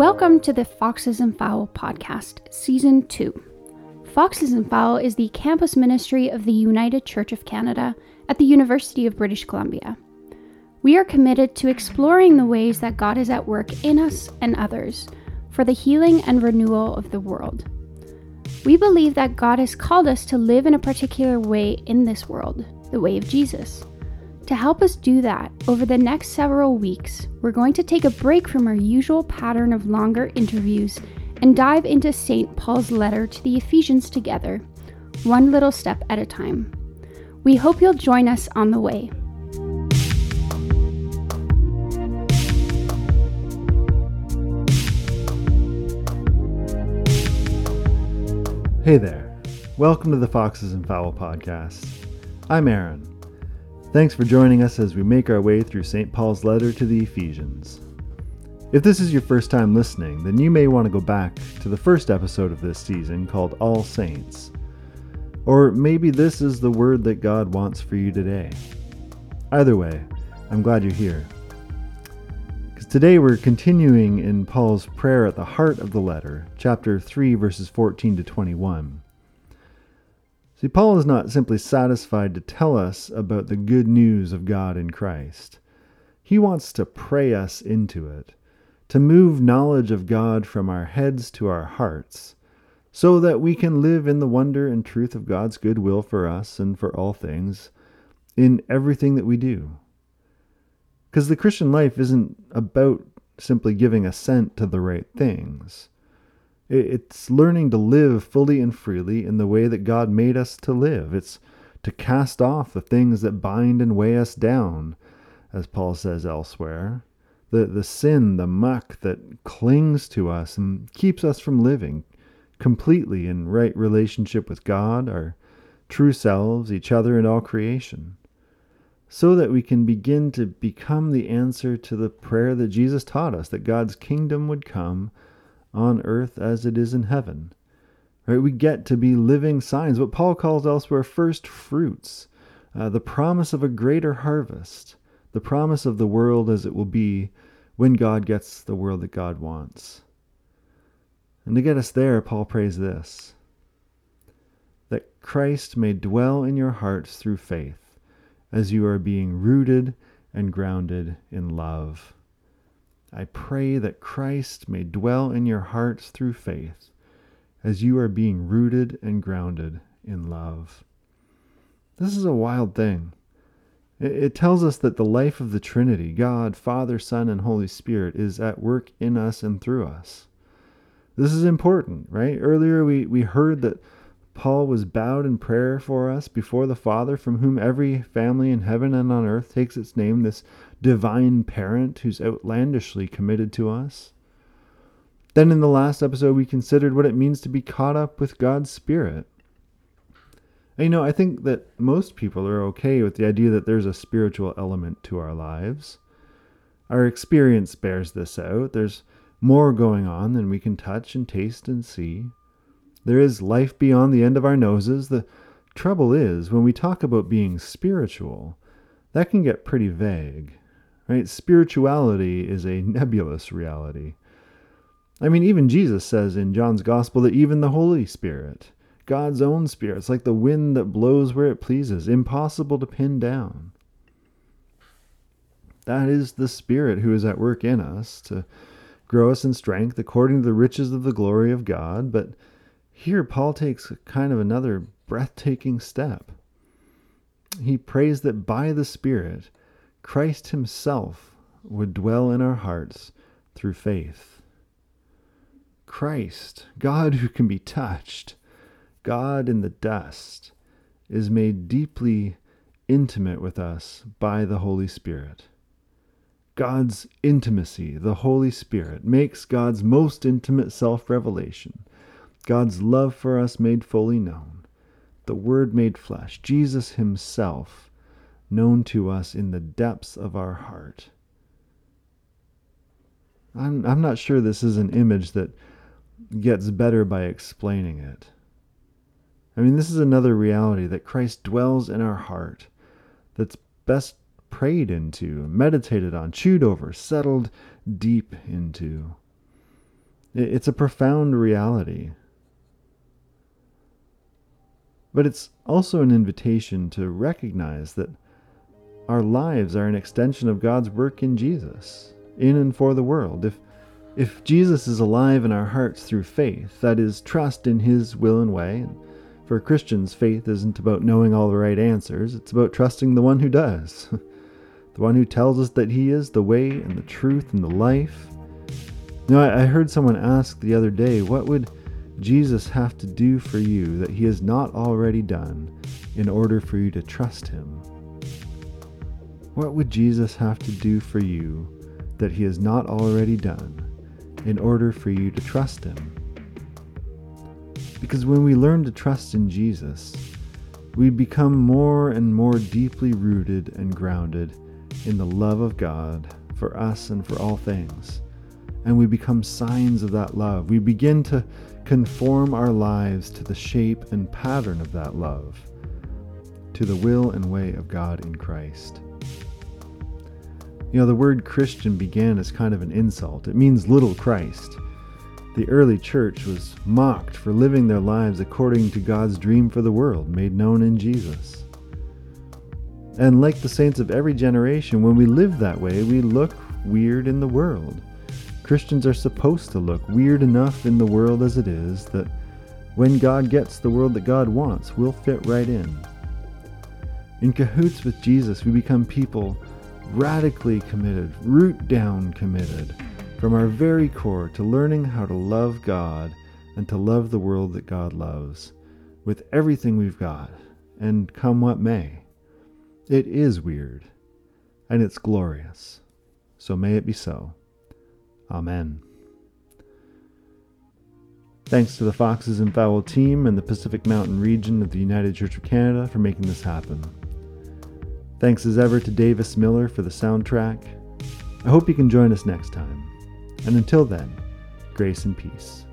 Welcome to the Foxes and Fowl podcast, Season 2. Foxes and Fowl is the campus ministry of the United Church of Canada at the University of British Columbia. We are committed to exploring the ways that God is at work in us and others for the healing and renewal of the world. We believe that God has called us to live in a particular way in this world, the way of Jesus. To help us do that, over the next several weeks, we're going to take a break from our usual pattern of longer interviews and dive into St. Paul's letter to the Ephesians together, one little step at a time. We hope you'll join us on the way. Hey there. Welcome to the Foxes and Fowl podcast. I'm Aaron. Thanks for joining us as we make our way through St. Paul's letter to the Ephesians. If this is your first time listening, then you may want to go back to the first episode of this season called All Saints. Or maybe this is the word that God wants for you today. Either way, I'm glad you're here. Because today we're continuing in Paul's prayer at the heart of the letter, chapter 3, verses 14 to 21. See, Paul is not simply satisfied to tell us about the good news of God in Christ. He wants to pray us into it, to move knowledge of God from our heads to our hearts, so that we can live in the wonder and truth of God's good will for us and for all things in everything that we do. Because the Christian life isn't about simply giving assent to the right things. It's learning to live fully and freely in the way that God made us to live. It's to cast off the things that bind and weigh us down, as Paul says elsewhere. The, the sin, the muck that clings to us and keeps us from living completely in right relationship with God, our true selves, each other, and all creation. So that we can begin to become the answer to the prayer that Jesus taught us that God's kingdom would come on earth as it is in heaven. Right? We get to be living signs, what Paul calls elsewhere first fruits, uh, the promise of a greater harvest, the promise of the world as it will be when God gets the world that God wants. And to get us there, Paul prays this that Christ may dwell in your hearts through faith, as you are being rooted and grounded in love. I pray that Christ may dwell in your hearts through faith as you are being rooted and grounded in love. This is a wild thing. It tells us that the life of the Trinity, God, Father, Son, and Holy Spirit, is at work in us and through us. This is important, right? Earlier we, we heard that Paul was bowed in prayer for us before the Father, from whom every family in heaven and on earth takes its name, this divine parent who's outlandishly committed to us. Then in the last episode, we considered what it means to be caught up with God's Spirit. And, you know, I think that most people are okay with the idea that there's a spiritual element to our lives. Our experience bears this out. There's more going on than we can touch and taste and see. There is life beyond the end of our noses. The trouble is, when we talk about being spiritual, that can get pretty vague. Right? Spirituality is a nebulous reality. I mean, even Jesus says in John's Gospel that even the Holy Spirit, God's own Spirit, it's like the wind that blows where it pleases, impossible to pin down. That is the Spirit who is at work in us to grow us in strength according to the riches of the glory of God, but here, Paul takes kind of another breathtaking step. He prays that by the Spirit, Christ Himself would dwell in our hearts through faith. Christ, God who can be touched, God in the dust, is made deeply intimate with us by the Holy Spirit. God's intimacy, the Holy Spirit, makes God's most intimate self revelation God's love for us made fully known, the Word made flesh, Jesus Himself known to us in the depths of our heart. I'm, I'm not sure this is an image that gets better by explaining it. I mean, this is another reality that Christ dwells in our heart that's best prayed into, meditated on, chewed over, settled deep into. It's a profound reality. But it's also an invitation to recognize that our lives are an extension of God's work in Jesus, in and for the world. If if Jesus is alive in our hearts through faith, that is, trust in His will and way, and for Christians, faith isn't about knowing all the right answers, it's about trusting the one who does. the one who tells us that He is the way and the truth and the life. I, I heard someone ask the other day, what would Jesus have to do for you that He has not already done in order for you to trust Him? What would Jesus have to do for you that He has not already done in order for you to trust Him? Because when we learn to trust in Jesus, we become more and more deeply rooted and grounded in the love of God for us and for all things. And we become signs of that love. We begin to conform our lives to the shape and pattern of that love, to the will and way of God in Christ. You know, the word Christian began as kind of an insult. It means little Christ. The early church was mocked for living their lives according to God's dream for the world, made known in Jesus. And like the saints of every generation, when we live that way, we look weird in the world. Christians are supposed to look weird enough in the world as it is that when God gets the world that God wants, we'll fit right in. In cahoots with Jesus, we become people radically committed, root down committed from our very core to learning how to love God and to love the world that God loves with everything we've got, and come what may. It is weird, and it's glorious. So may it be so. Amen. Thanks to the Foxes and Fowl team and the Pacific Mountain region of the United Church of Canada for making this happen. Thanks as ever to Davis Miller for the soundtrack. I hope you can join us next time. And until then, grace and peace.